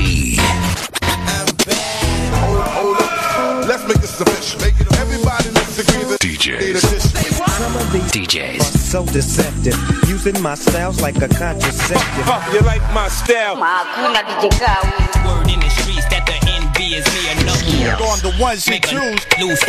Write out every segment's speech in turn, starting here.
T. Let's make this official. Make it everybody let's agree that DJs. Some of these DJs. are so deceptive, using my styles like a contraceptive. You like my style? Hakuna kijekaa Word in the streets that the envy is me enough. On the ones you Make choose. loose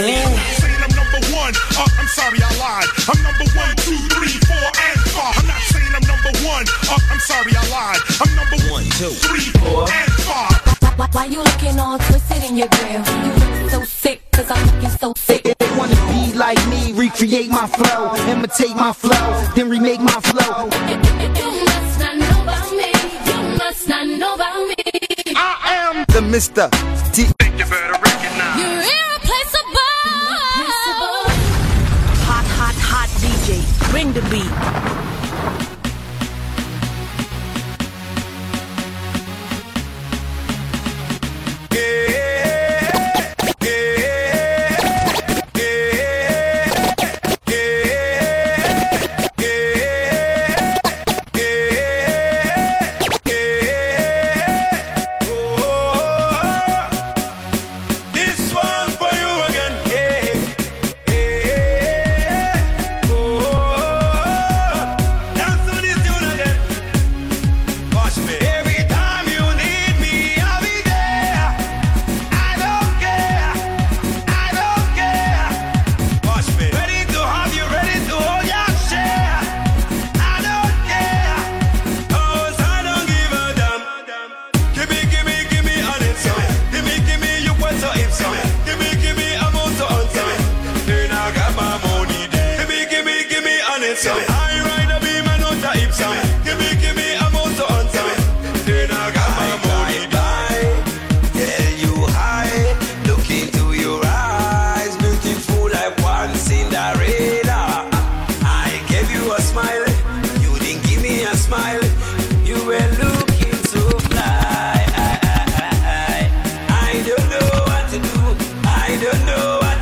one. Uh, I'm sorry, I lied. I'm number one, two, three, four, and five. I'm not saying I'm number one. Uh, I'm sorry, I lied. I'm number one, two, three, four, and five. Why, why you looking all twisted in your grill? You look so sick, cause I'm looking so sick. They wanna be like me, recreate my flow, imitate my flow, then remake my flow. You must not know about me. You must not know about me. I am the Mr. T. You're Bring the beat. This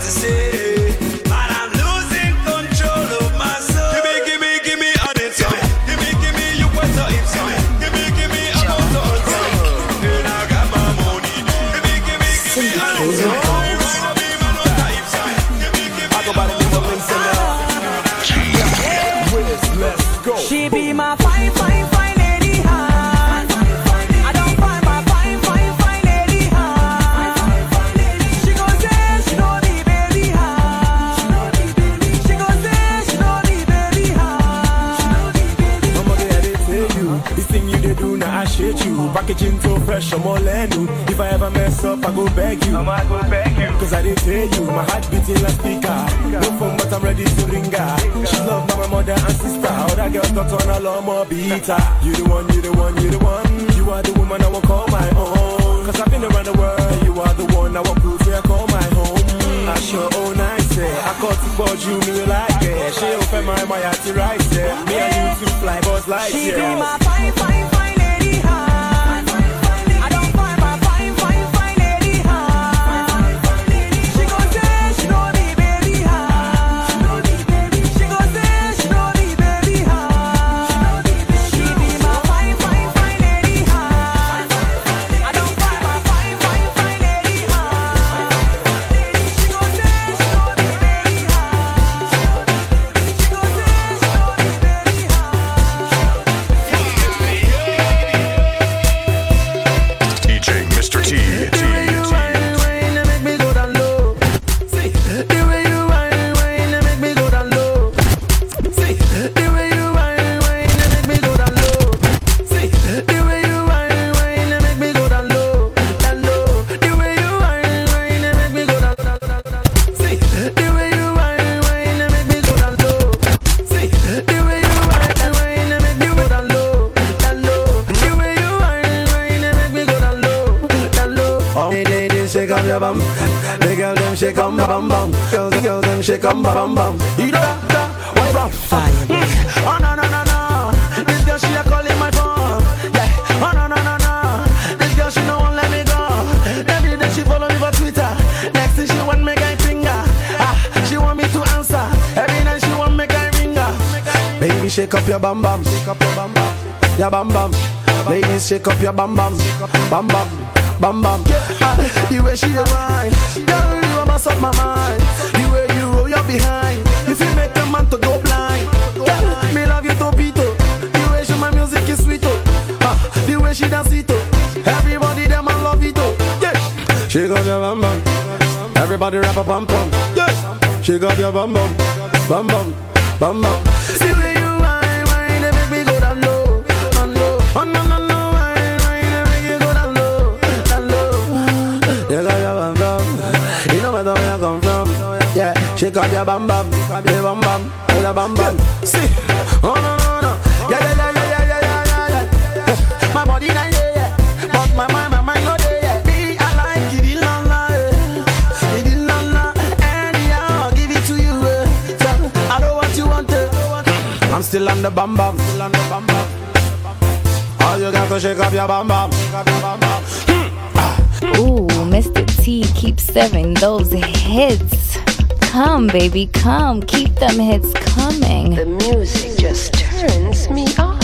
know I'm new. If I ever mess up, I go beg you. I go beg you. Cause I didn't tell you, my heart beating like speaker. No phone, but I'm ready to ring her. She love my mother and sister. Other girls got on a lot more beater. You the one, you the one, you the one. You are the woman I will call my own. Cause I've been around the world, you are the one I will prove I call my home. I sure oh nice, eh. I caught to budge you, me like it. She open my, my heart to right, eh. Me and you to fly, buzz like, She be my fine, fine, fine they come bam bam. You da da, what bam? Fire. Oh no no no no, this girl she a calling my phone. Yeah. Oh no no no no, this girl she no one let me go. Every day she follow me for Twitter. Next thing she want me guy finger. Ah, she want me to answer. Every night she want me ring her. Baby shake up your bam bam, shake up your bam bam, your bam bam. Ladies shake up your bam bam, bam bam, bam bam. Yeah. Ah, the way she a wine, girl you a mess up my mind behind. You feel make a man to go blind. Girl, me love you to beat. The way she my music is sweet oh. up. Ah, the way she dance it. Oh. Everybody them I love it up. Yeah. She got your bum bum. Everybody rap a bum bum. Yeah. She got your bum bum. Bum bum. Bum bum. See They call you bam bam, they call bam bam, they call bam bam. See, oh no no no, yeah yeah yeah yeah yeah yeah yeah. yeah. My body not yeah yeah, but my mind my mind no yeah yeah. Be alive, give it long long, eh. give it long long. Anyhow, give it to you. Eh. Tell, I know what you want. Eh. I'm still on the bam bam, still on the bam bam. All you got to shake up your bam bam, shake up your bam bam. Hmm. Ooh, Mr. T keeps serving those hits. Come, baby, come. Keep them hits coming. The music just turns me off.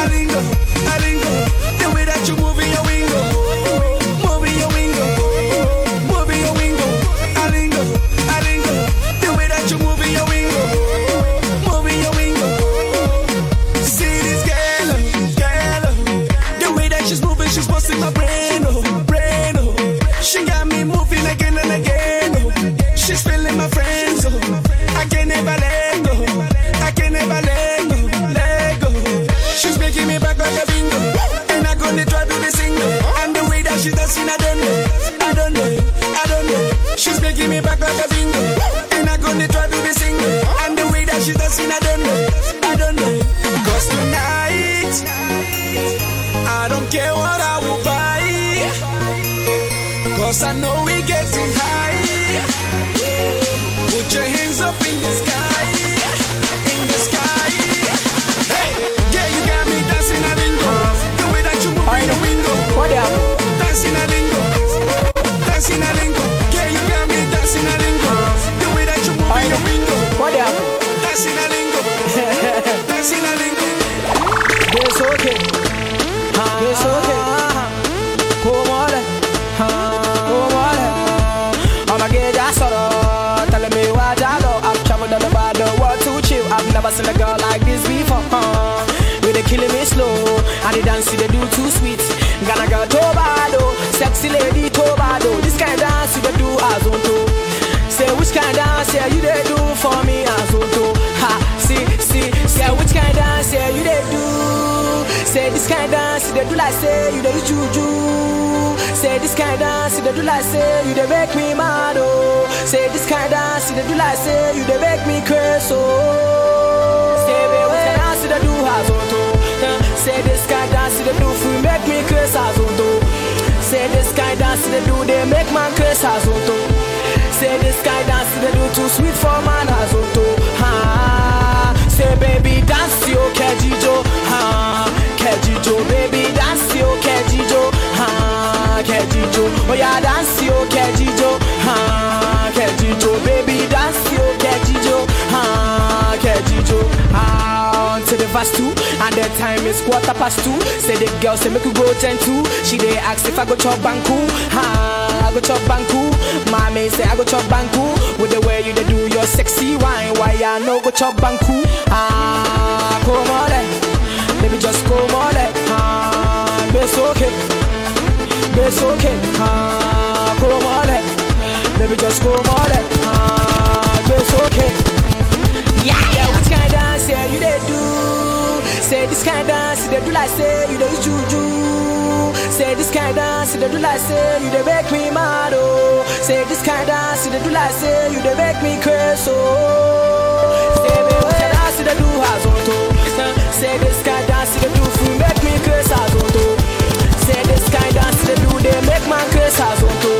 darling. Sexy lady Tobado. This kind of dance you do as on to. Say which kind of dance yeah you they do for me as on to. Ha, see, see, say which kind of dance yeah you they do. Say this kind of dance they do like say you they juju. Say this kind of dance they do like say you they make me mad oh. Say this kind of dance they do like say you they make me crazy oh. Say baby what kind of dance they do as on to. Uh, Say this kind of dance they do for make me crazy as on to. Say this of dance they do they make man crazy as on to. Say this of dance they do too sweet for man as on to. Ha. Say baby dance yo kejijo ha. Kejijo baby dance yo kejijo ha. Kejijo oh yeah dance yo kejijo ha. Kejijo baby dance yo kejijo ha. Kejijo ah to the verse two and the time is quarter past two. Say the girl say make you go ten two. She dey ask if I go chop banku. Ha I go chop banku. Mommy say I go chop banku. With the way you dey do your sexy wine why I no go chop banku? Ah come on eh. baby just come on eh. ah it's okay. It's okay. Ah come on eh. baby just come on eh. ah it's okay. Yeah yeah which kind of dance yeah you dey do say this kind of dance dey do like say you use juju. Say this kind of dance dey do like say you dey make me mad oh. Say this kind of dance dey do like say you dey make me crazy oh. Say baby what kind dance dey do as on to say this kind of dance dey do for make me crazy as on to say this kind of dance dey do dey make man crazy as on to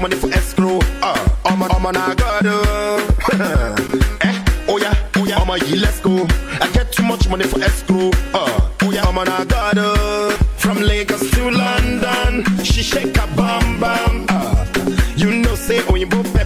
money for escrow. Uh, I'm on, I'm on a god. eh, oh yeah, oh yeah, I'm a ye, let's go. I get too much money for escrow. Uh, oh yeah, I'm on a god. From Lagos to London, she shake a bam bam. Uh, you know, say, oh, you both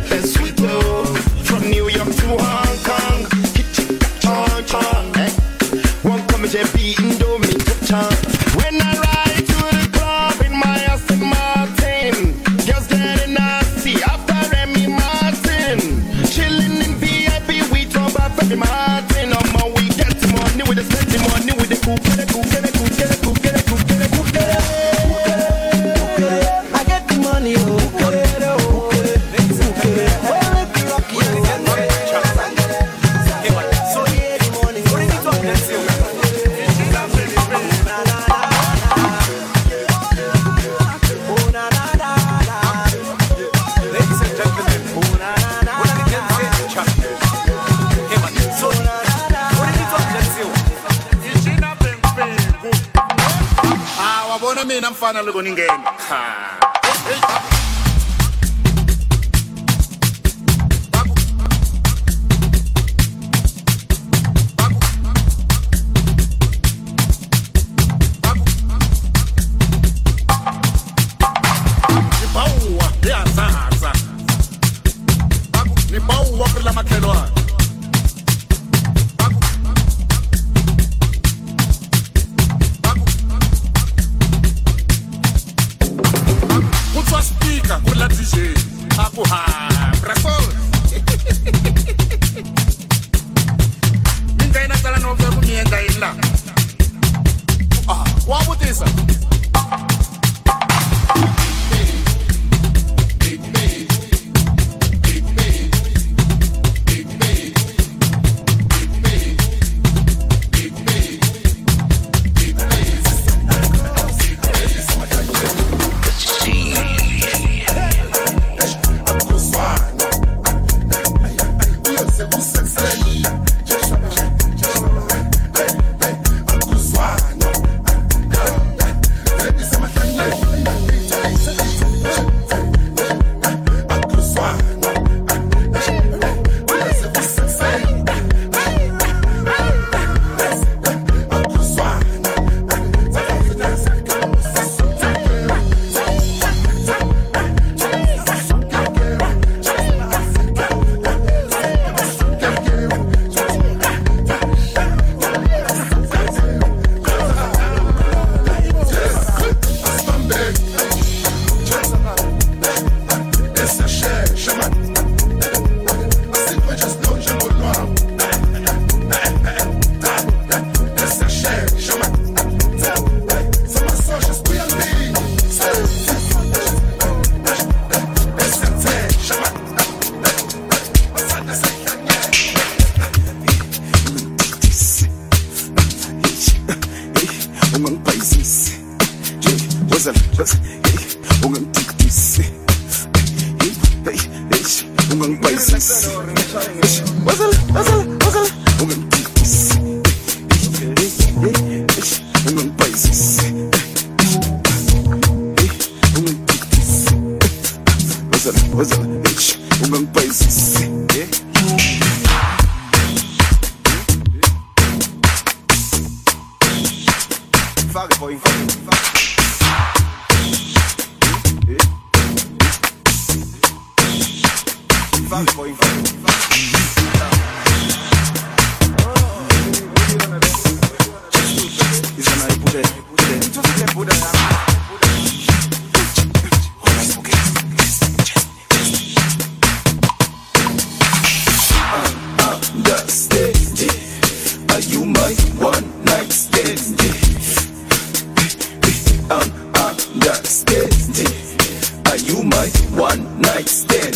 Are you my one night stand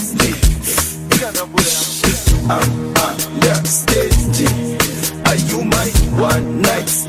I'm understanding. Are you my one night stand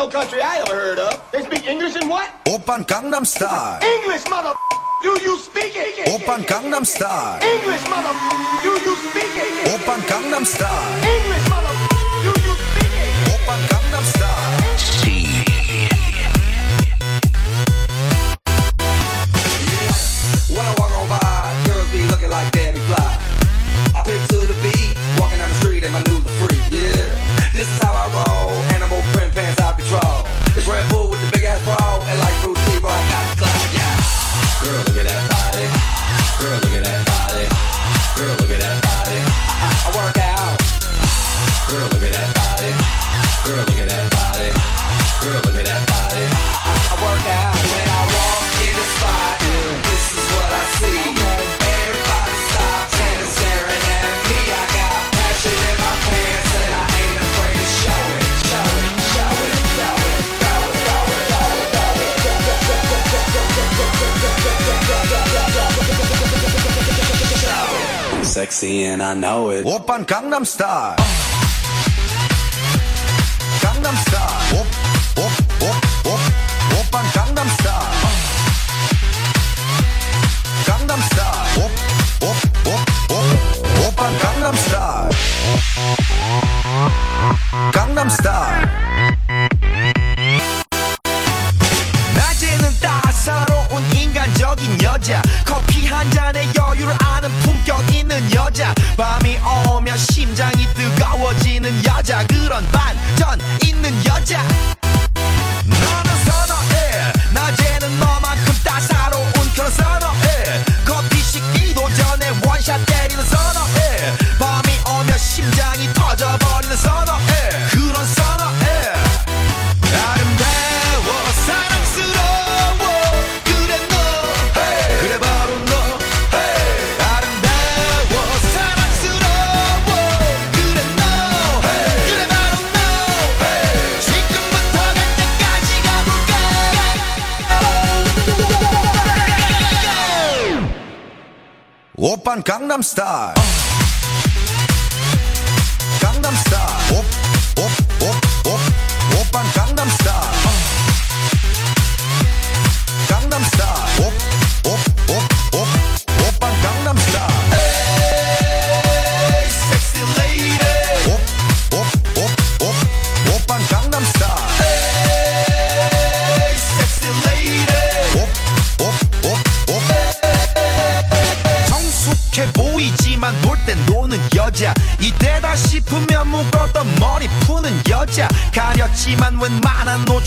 no country I ever heard of. They speak English and what? Oppan Gangnam Style. English, mother. Do you speak it? Oppan Gangnam Style. English, mother. Do you speak it? Oppan Gangnam Style. English, mother. and I know it. Oppan Gangnam Style. von Gangnam Style.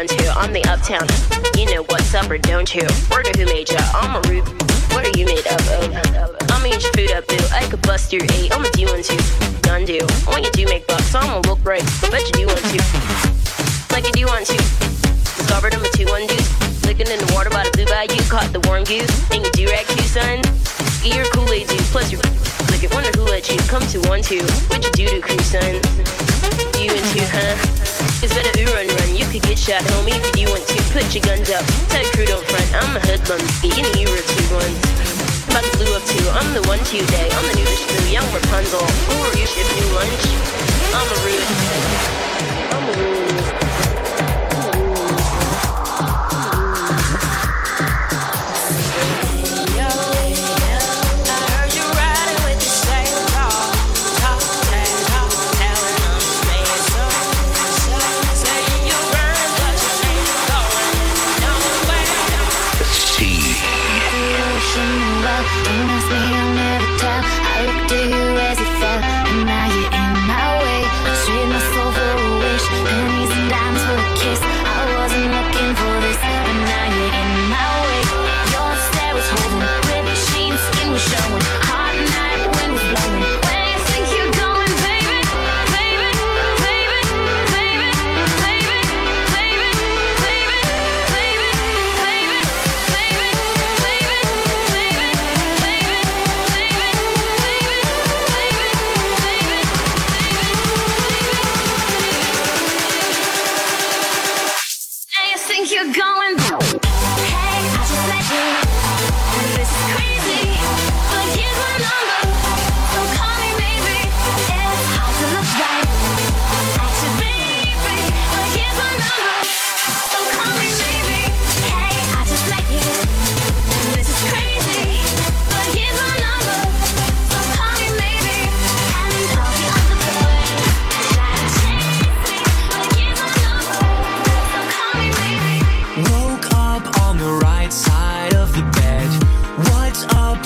ones who on the uptown. You know what's up or don't you? Word of who made ya? I'm a root. What are you made of? Oh, I'ma eat your food up, boo. I could bust your eight. I'ma do one too. Done do. When you do make bucks, I'ma look right. But you do one too. Like you do one too. Discovered I'm a two one dude. Licking in the water by the blue bayou. Caught the warm goose. And you do rag too, son. Ski your Kool Aid dude. Plus your. Like at wonder who let you come to one two. What you do to crew, son? You and two, huh? It's better to run run. You could get shot, homie, if you want to. Put your guns up. Tell crew don't front. I'm a hoodlum. You know you were two ones. About to blue up too. I'm the one to day. I'm the newest new young Rapunzel. Who are you ship new lunch? I'm a rude. I'm a rude.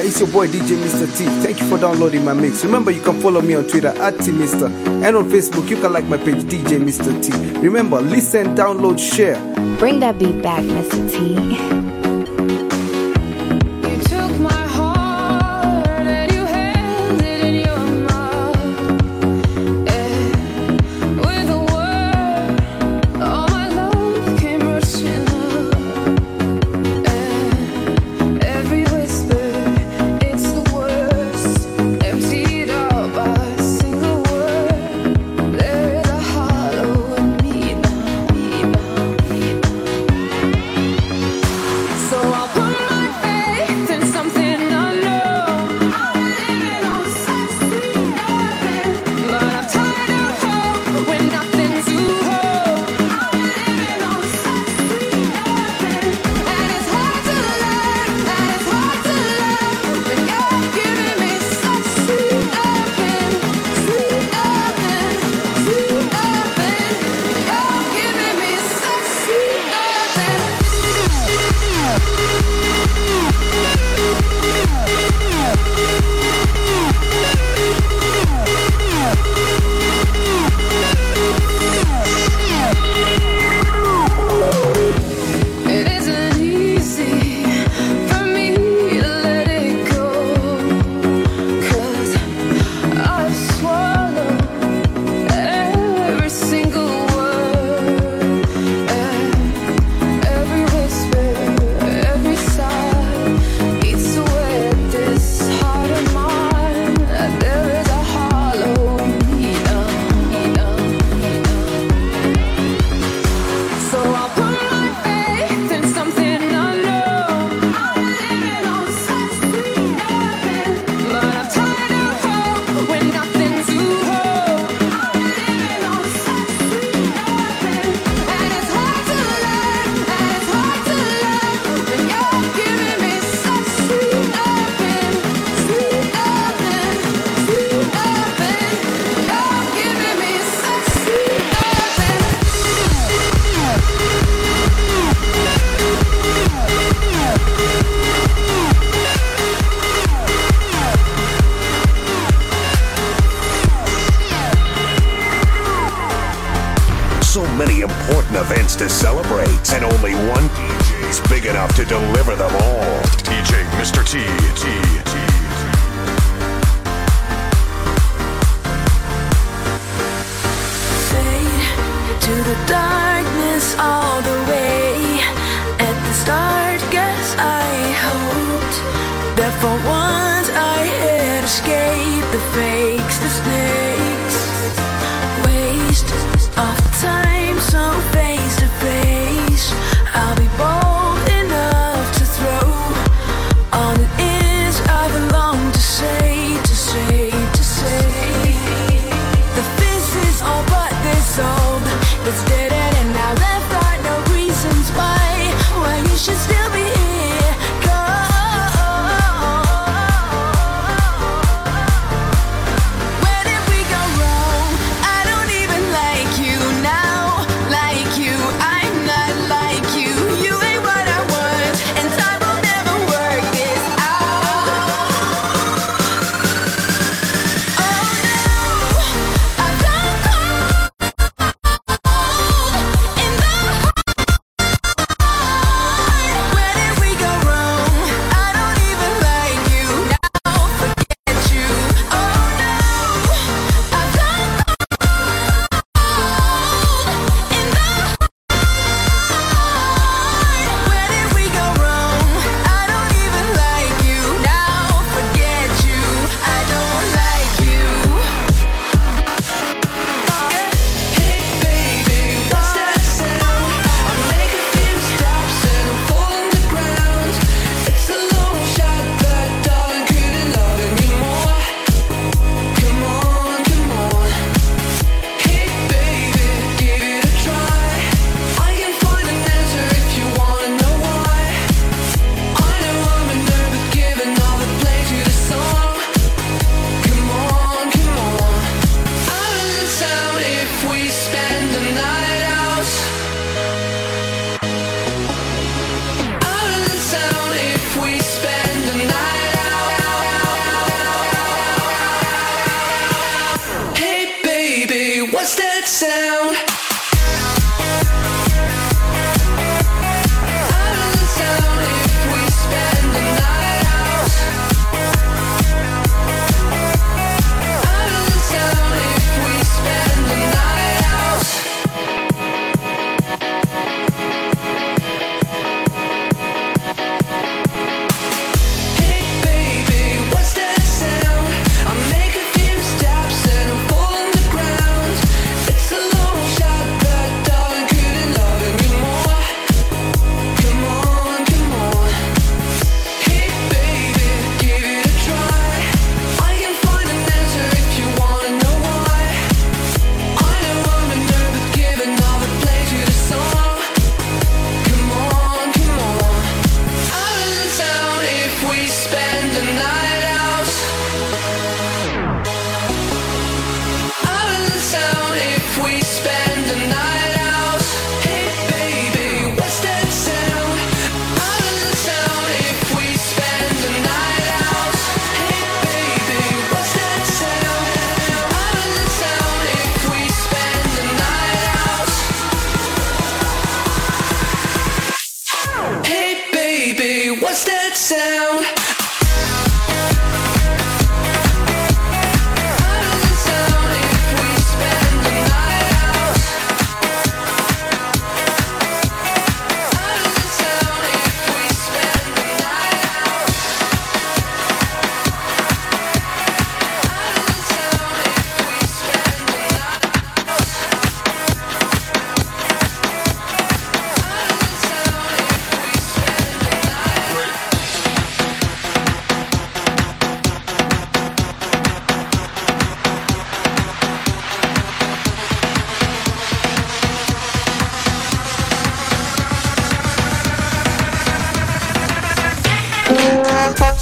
it's your boy DJ Mr. T. Thank you for downloading my mix. Remember, you can follow me on Twitter at TMister and on Facebook, you can like my page DJ Mr. T. Remember, listen, download, share. Bring that beat back, Mr. T.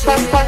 Cheers.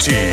T.